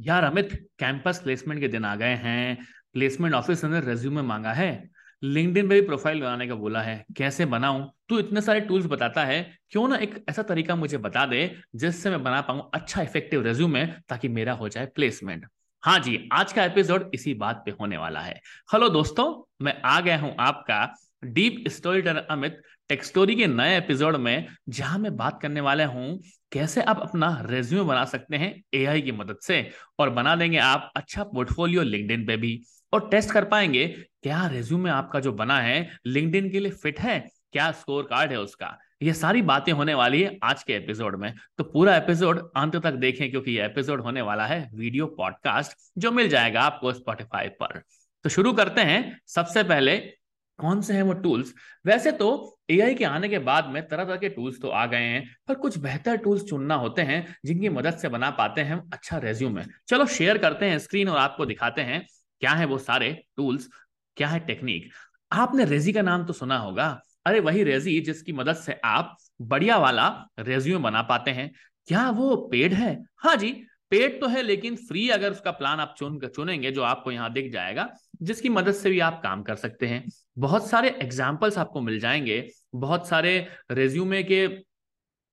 यार Amit campus placement के दिन आ गए हैं। प्लेसमेंट ऑफिसर ने रेज्यूमे मांगा है। लिंक्डइन पे भी प्रोफ़ाइल बनाने का बोला है। कैसे बनाऊँ? तू इतने सारे टूल्स बताता है। क्यों ना एक ऐसा तरीका मुझे बता दे जिससे मैं बना पाऊँ अच्छा इफ़ेक्टिव रेज्यूमे ताकि मेरा हो जाए प्लेसमेंट हाँ जी, आज का एपिसोड इसी बात पे होने वाला है। हेलो दोस्तों, मैं आ गया हूँ आपका deep story teller Amit Textory के नए एपिसोड में, जहाँ मैं बात करने वाले हूँ, कैसे आप अपना रेज्यूमे बना सकते हैं एआई की मदद से? और बना देंगे आप अच्छा पोर्टफोलियो लिंक्डइन पे भी। और टेस्ट कर पाएँगे, क्या रेज्यूमे आपका जो बना है लिंक्डइन के लिए फिट है? क्या स्कोर कार्ड है उसका? ये सारी बातें होने वाली है आज के एपिसोड में। तो पूरा एपिसोड अंत तक देखें, क्योंकि ये एपिसोड होने वाला है वीडियो पॉडकास्ट जो मिल जाएगा आपको स्पॉटिफाई पर। तो शुरू करते हैं। सबसे पहले कौन से हैं वो टूल्स वैसे तो एआई के आने के बाद में तरह तरह के टूल्स तो आ गए हैं, पर कुछ बेहतर टूल्स चुनना होते हैं, जिनकी मदद से बना पाते हैं अच्छा रेज्यूमे चलो शेयर करते हैं स्क्रीन और आपको दिखाते हैं, क्या है वो सारे टूल्स क्या है टेक्निक आपने रेजी का नाम तो सुना होगा। अरे वही रेजी जिसकी मदद से आप बढ़िया वाला रेज्यूमे बना पाते हैं। क्या वो पेड है? हाँ जी पेड तो है, लेकिन फ्री अगर उसका प्लान आप चुन, चुनेंगे, जो आपको यहाँ दिख जाएगा जिसकी मदद से भी आप काम कर सकते हैं। बहुत सारे एग्जाम्पल्स आपको मिल जाएँगे। बहुत सारे रेज्यूमे के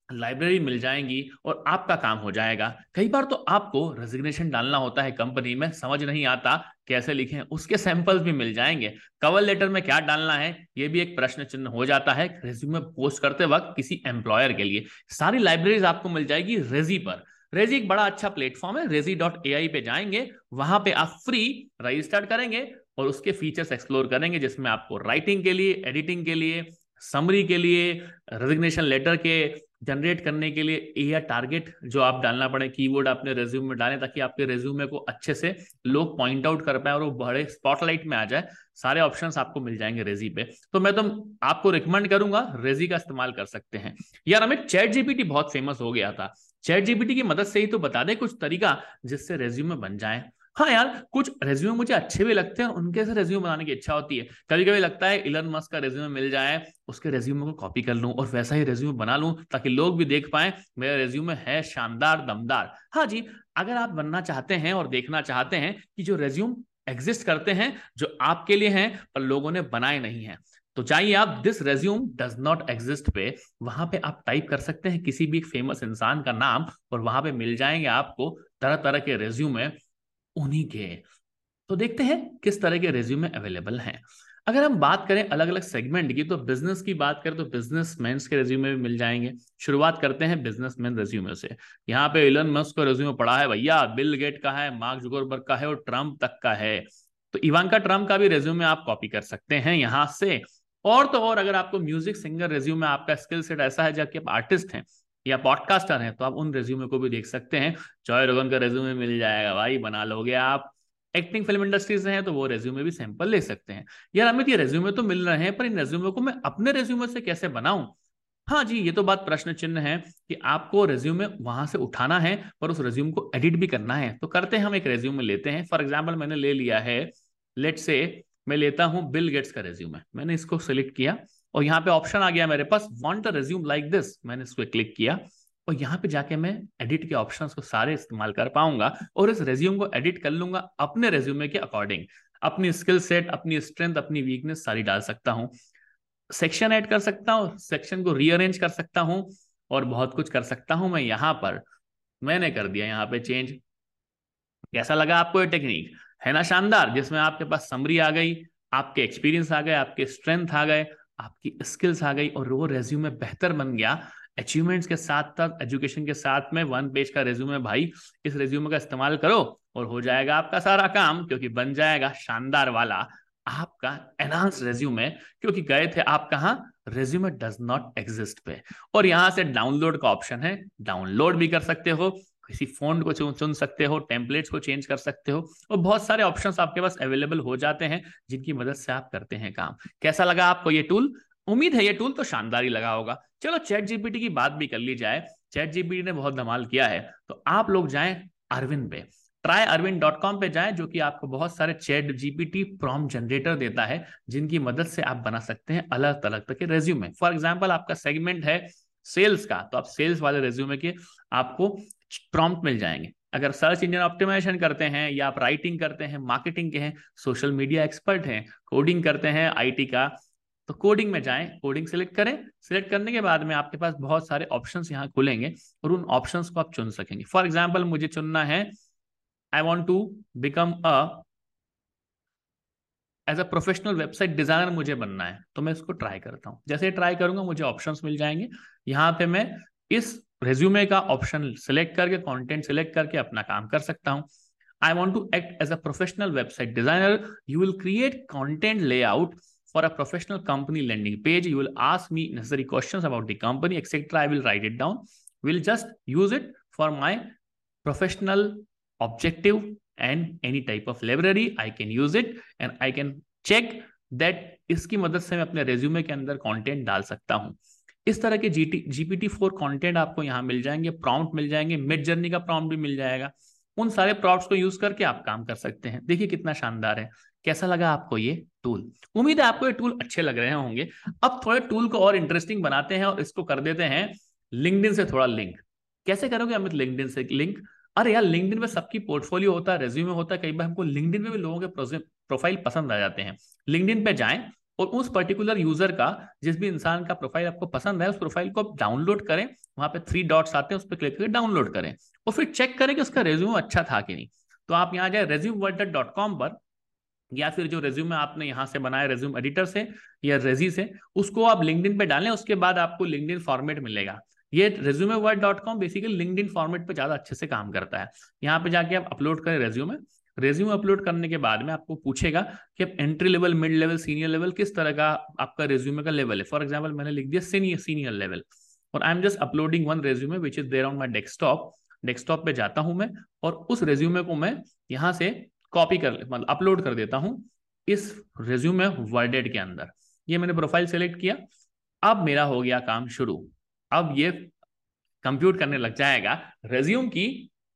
लाइब्रेरी मिल जाएँगी और आपका काम हो जाएगा। कई बार तो आपको रेजिग्नेशन डालना होता है कंपनी में, समझ नहीं आता कैसे लिखें, उसके सैंपल्स भी मिल जाएँगे। कवर लेटर में क्या डालना है, ये भी एक प्रश्न चिन्ह हो जाता है रेज्यूमे पोस्ट करते वक्त किसी एम्प्लॉयर के लिए। सारी लाइब्रेरीज आपको मिल जाएगी रेजी पर। रेजी एक बड़ा अच्छा प्लेटफॉर्म है रेजी डॉट ए आई पे जाएँगे, वहाँ पे आप फ्री रजिस्टर करेंगे और उसके फीचर्स एक्सप्लोर करेंगे, जिसमें आपको राइटिंग के लिए एडिटिंग के लिए समरी के लिए रेजिग्नेशन लेटर के जनरेट करने के लिए या टारगेट जो आप डालना पड़े कीवर्ड अपने रेज्यूम में डालें ताकि आपके रेज्यूमे को अच्छे से लोग पॉइंट आउट कर पाए और वो बड़े स्पॉटलाइट में आ जाए। सारे ऑप्शंस आपको मिल जाएँगे रेजी पे। तो मैं तो आपको रिकमेंड करूँगा रेजी का इस्तेमाल कर सकते हैं। यार हमें चैट जीपीटी बहुत फ़ेमस हो गया था। चैट जीपीटी की मदद से ही तो बता दे कुछ तरीका जिससे रेज्यूमे बन जाए। हाँ यार, कुछ रेज्यूमे मुझे अच्छे भी लगते हैं उनके से रेज्यूमे बनाने की इच्छा होती है। कभी कभी लगता है इलन मस्क का रेज्यूमे मिल जाए, उसके रेज्यूमे को कॉपी कर लूँ और वैसा ही रेज्यूमे बना लूँ ताकि लोग भी देख पाए मेरा रेज्यूमे है शानदार, दमदार। हाँ जी, अगर आप बनना चाहते हैं और देखना चाहते हैं कि जो रेज्यूम एग्जिस्ट करते हैं, जो आपके लिए हैं, पर लोगों ने बनाए नहीं है। तो चाहिए आप this resume does not exist पे, वहाँ पे आप टाइप कर सकते हैं किसी भी फ़ेमस इंसान का नाम, और वहाँ पे मिल जाएँगे आपको तरह तरह के रेज्यूमे उन्हीं के। तो देखते हैं किस तरह के रेज्यूमे अवेलेबल हैं। अगर हम बात करें अलग अलग सेगमेंट की तो बिज़नेस की बात करें तो बिज़नेस मैं के रेज्यूमे भी मिल जाएँगे। शुरुआत करते हैं बिज़नेस मैन रेज्यूमे से। यहाँ पे इलन मस्क का रेज्यूमे पड़ा है भैया बिल गेट का है मार्क जुगरबर्ग का है और ट्रंप तक का है। तो इवांका ट्रंप का भी रेज्यूमे आप कॉपी कर सकते हैं यहाँ से। और तो और अगर आपको म्यूज़िक सिंगर रेज्यूमे आपका स्किल सेट ऐसा है, जबकि आप आर्टिस्ट हैं या पॉडकास्टर हैं तो आप उन रेज्यूमे को भी देख सकते हैं। जॉय रोगन का रेज्यूमे मिल जाएगा भाई, बना लोगे आप। एक्टिंग फ़िल्म इंडस्ट्री से हैं तो वो रेज्यूमे भी सैंपल ले सकते हैं। यार अमित, ये रेज्यूमे तो मिल रहे हैं, पर इन रेज्यूमे को मैं अपने रेज्यूमे से कैसे बनाऊँ? हाँ जी, ये तो बात प्रश्न चिन्ह है कि आपको रेज्यूमे वहाँ से उठाना है, पर उस रेज्यूम को एडिट भी करना है। तो करते हैं, हम एक रेज्यूमे लेते हैं। फॉर एग्ज़ाम्पल मैंने ले लिया है लेट से मैं लेता हूँ बिल गेट्स का रेज्यूमे मैंने इसको सिलेक्ट किया, और यहाँ पे ऑप्शन आ गया मेरे पास want a resume like this मैंने इस पर क्लिक किया। और यहाँ पे जाके मैं एडिट के ऑप्शंस को सारे इस्तेमाल कर पाऊँगा और इस रेज्यूम को एडिट कर लूँगा अपने रेज्यूमे के अकॉर्डिंग अपनी स्किल सेट अपनी स्ट्रेंथ अपनी वीकनेस सारी डाल सकता हूँ। सेक्शन ऐड कर सकता हूँ सेक्शन को रीअरेंज कर सकता हूँ और बहुत कुछ कर सकता हूँ मैं यहाँ पर। मैंने कर दिया यहाँ पे चेंज कैसा लगा आपको ये टेक्निक है ना शानदार? जिसमें आपके पास समरी आ गई, आपके एक्सपीरियंस आ गए, आपके स्ट्रेंथ आ गए, आपकी स्किल्स आ गई और वो रेज्यूमे बेहतर बन गया। अचीवमेंट्स के साथ साथ एजुकेशन के साथ में वन पेज का रेज्यूमे भाई, इस रेज्यूमे का इस्तेमाल करो और हो जाएगा आपका सारा काम, क्योंकि बन जाएगा शानदार वाला आपका एनहांस रेज्यूमे क्योंकि गए थे आप कहा? रेज्यूमे डज नॉट एग्जिस्ट पे। और यहाँ से डाउनलोड का ऑप्शन है डाउनलोड भी कर सकते हो, किसी फ़ोन को चुन सकते हो टेम्पलेट्स को चेंज कर सकते हो, और बहुत सारे ऑप्शंस आपके पास अवेलेबल हो जाते हैं, जिनकी मदद से आप करते हैं काम। कैसा लगा आपको ये टूल उम्मीद है ये टूल तो शानदार ही लगा होगा। चलो चैट जीपीटी की बात भी कर ली जाए। चैट जीपीटी ने बहुत धमाल किया है। तो आप लोग जाएँ अरविंद पे। ट्राई अरविंद डॉट कॉम पे जाए, जो कि आपको बहुत सारे चैट जीपीटी प्रॉम जनरेटर देता है, जिनकी मदद से आप बना सकते हैं अलग अलग तरह के रेज्यूमे फॉर एग्ज़ाम्पल आपका सेगमेंट है सेल्स का तो आप सेल्स वाले रेज्यूमे के आपको प्रॉम्प्ट मिल जाएँगे। अगर सर्च इंजन ऑप्टिमाइजेशन करते हैं या आप राइटिंग करते हैं मार्केटिंग के हैं सोशल मीडिया एक्सपर्ट हैं कोडिंग करते हैं आईटी का तो कोडिंग में जाएँ कोडिंग सिलेक्ट करें। सिलेक्ट करने के बाद में आपके पास बहुत सारे ऑप्शन यहाँ खुलेंगे और उन ऑप्शन को आप चुन सकेंगे। फॉर एग्ज़ाम्पल मुझे चुनना है I want to become a as a professional website designer मुझे बनना है तो मैं इसको ट्राई करता हूँ। जैसे ट्राई करूँगा, मुझे ऑप्शन मिल जाएँगे। यहाँ पे मैं इस रेज्यूमे का ऑप्शन सिलेक्ट करके कंटेंट सिलेक्ट करके अपना काम कर सकता हूँ। I want to act as a professional website designer you will create content layout for a professional company landing page you will ask me necessary questions about the company etc i will write it down we'll just use it for my professional objective and any type of library i can use it and i can check that इसकी मदद से मैं अपने resume के अंदर content डाल सकता हूँ इस तरह के जीटी जीपीटी फोर कॉन्टेंट आपको यहाँ मिल जाएँगे प्रॉम्प्ट मिल जाएँगे मिड जर्नी का प्रॉम्प्ट भी मिल जाएगा उन सारे प्रॉम्प्ट्स को यूज़ करके आप काम कर सकते हैं देखिए कितना शानदार है कैसा लगा आपको ये टूल उम्मीद है आपको ये टूल अच्छे लग रहे होंगे। अब थोड़े टूल को और इंटरेस्टिंग बनाते हैं और इसको कर देते हैं लिंकडिन से थोड़ा लिंक कैसे करोगे अमित लिंकडिन से लिंक अरे यार लिंकडिन में सबकी पोर्टफोलियो होता है रेज्यूमे होता है कई बार हमको लिंकडिन में भी लोगों के प्रोफ़ाइल पसंद आ जाते हैं। लिंकडिन पे जाएँ और उस पर्टिकुलर यूज़र का, जिस भी इंसान का प्रोफ़ाइल आपको पसंद है उस प्रोफ़ाइल को आप डाउनलोड करें, वहाँ पे थ्री डॉट्स आते हैं, उस पर क्लिक करके डाउनलोड करें। और फिर चेक करें कि उसका रेज्यूम अच्छा था कि नहीं। तो आप यहाँ जाए रेज्यूम पर या फिर जो रेज्यूम आपने यहाँ से बनाया रेज्यूम एडिटर से या रेजी से, उसको आप लिंकडिन पे डालें, उसके बाद आपको लिंकडिन फॉर्मेट मिलेगा। ये resume word dot com basically LinkedIn format पे ज़्यादा अच्छे से काम करता है। यहाँ पे जाके आप अपलोड करें रेज्यूमे रेज्यूम अपलोड करने के बाद में आपको पूछेगा कि आप entry level mid level senior level किस तरह का आपका रेज्यूमे का लेवल है। फॉर एग्ज़ाम्पल मैंने लिख दिया सीनियर सीनियर लेवल और I am just uploading one resume which is there on my desktop desktop पे जाता हूँ मैं और उस रेज्यूमे को मैं यहाँ से कॉपी कर मतलब अपलोड कर देता हूँ इस रेज्यूमे वर्डेड के अंदर। ये मैंने प्रोफ़ाइल सेलेक्ट किया। अब मेरा हो गया काम शुरू। अब ये कंप्यूट करने लग जाएगा रेज्यूम की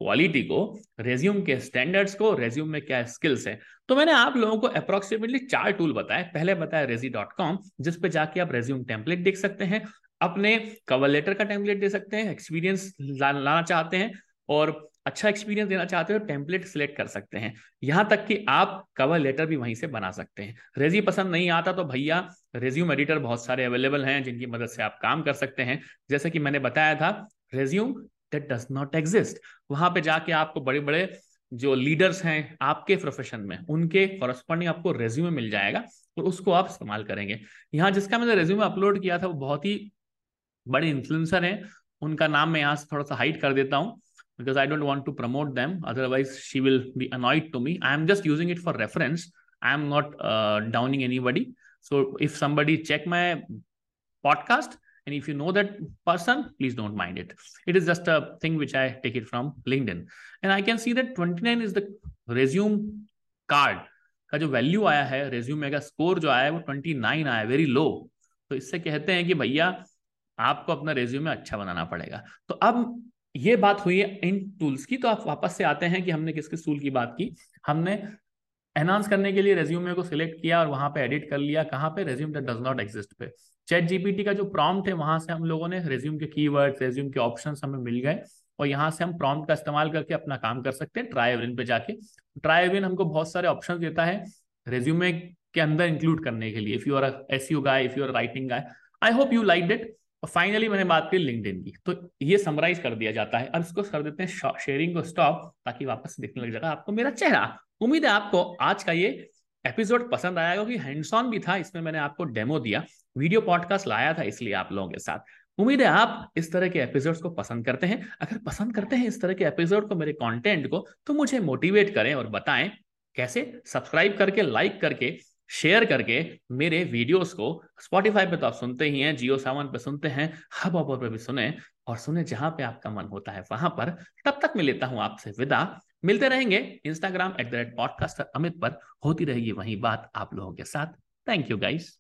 क्वालिटी को रेज्यूम के स्टैंडर्ड्स को रेज्यूम में क्या स्किल्स है। तो मैंने आप लोगों को अप्रोक्सीमेटली चार टूल बताए। पहले बताया रेजी डॉट कॉम जिस पे जाके आप रेज्यूम टेम्पलेट देख सकते हैं, अपने कवर लेटर का टेम्पलेट दे सकते हैं एक्सपीरियंस लाना चाहते हैं, और अच्छा एक्सपीरियंस देना चाहते हो टेम्पलेट सिलेक्ट कर सकते हैं। यहाँ तक कि आप कवर लेटर भी वहीं से बना सकते हैं। रेज्यू पसंद नहीं आता तो भैया रेज्यूम एडिटर बहुत सारे अवेलेबल हैं जिनकी मदद से आप काम कर सकते हैं। जैसे कि मैंने बताया था resume that does not exist वहाँ पे जाके आपको बड़े बड़े जो लीडर्स हैं आपके प्रोफेशन में, उनके कॉरस्पॉन्डिंग आपको रेज्यूमे मिल जाएगा और उसको आप इस्तेमाल करेंगे। यहाँ जिसका मैंने रेज्यूमे अपलोड किया था, वो बहुत ही बड़े इन्फ्लुएंसर हैं। उनका नाम मैं यहाँ से थोड़ा सा हाइड कर देता हूँ। Because I don't want to promote them. Otherwise, she will be annoyed to me. I am just using it for reference. I am not uh, downing anybody. So if somebody check my podcast and if you know that person, please don't mind it. It is just a thing which I take it from LinkedIn. And I can see that 29 is the resume card का जो value आया है resume का score जो आया है वो 29 आया वेरी लो तो इससे कहते हैं कि भैया आपको अपना रेज्यूमे अच्छा बनाना पड़ेगा तो अब ये बात हुई है इन टूल्स की तो आप वापस से आते हैं कि हमने किस किस टूल की बात की। हमने एनहांस करने के लिए रेज्यूमे को सिलेक्ट किया और वहाँ पे एडिट कर लिया, कहाँ पे? रेज्यूम डज नॉट एग्जिस्ट पे। चैट जीपीटी का जो प्रॉम्प्ट है, वहाँ से हम लोगों ने रेज्यूम के कीवर्ड्स रेज्यूम के ऑप्शन हमें मिल गए और यहाँ से हम प्रॉम्प्ट का इस्तेमाल करके अपना काम कर सकते हैं ट्राई एवरिन पे जाके। ट्राई एवरिन हमको बहुत सारे ऑप्शन देता है रेज्यूमे के अंदर इंक्लूड करने के लिए। If you are S U guy if you are writing guy I hope you like it और फाइनली मैंने बात की लिंक्डइन की। तो ये समराइज कर दिया जाता है। अब इसको कर देते हैं शेयरिंग को स्टॉप ताकि वापस दिखने लग जाएगा आपको मेरा चेहरा। उम्मीद है आपको आज का ये एपिसोड पसंद आया क्योंकि हैंड्स ऑन भी था, इसमें मैंने आपको डेमो दिया। वीडियो पॉडकास्ट लाया था इसलिए आप लोगों के साथ। उम्मीद है आप इस तरह के एपिसोड्स को पसंद करते हैं। अगर पसंद करते हैं इस तरह के एपिसोड को, मेरे कंटेंट को तो मुझे मोटिवेट करें और बताएँ कैसे सब्सक्राइब करके लाइक करके शेयर करके मेरे वीडियोस को स्पॉटिफाई पे तो आप सुनते ही हैं जियो सावन पे सुनते हैं हब ऑपर पे भी सुने और सुने जहाँ पे आपका मन होता है, वहाँ पर तब तक मैं लेता हूँ आपसे विदा। मिलते रहेंगे Instagram at the rate podcaster Amit पर। होती रहेगी वही बात आप लोगों के साथ। Thank you guys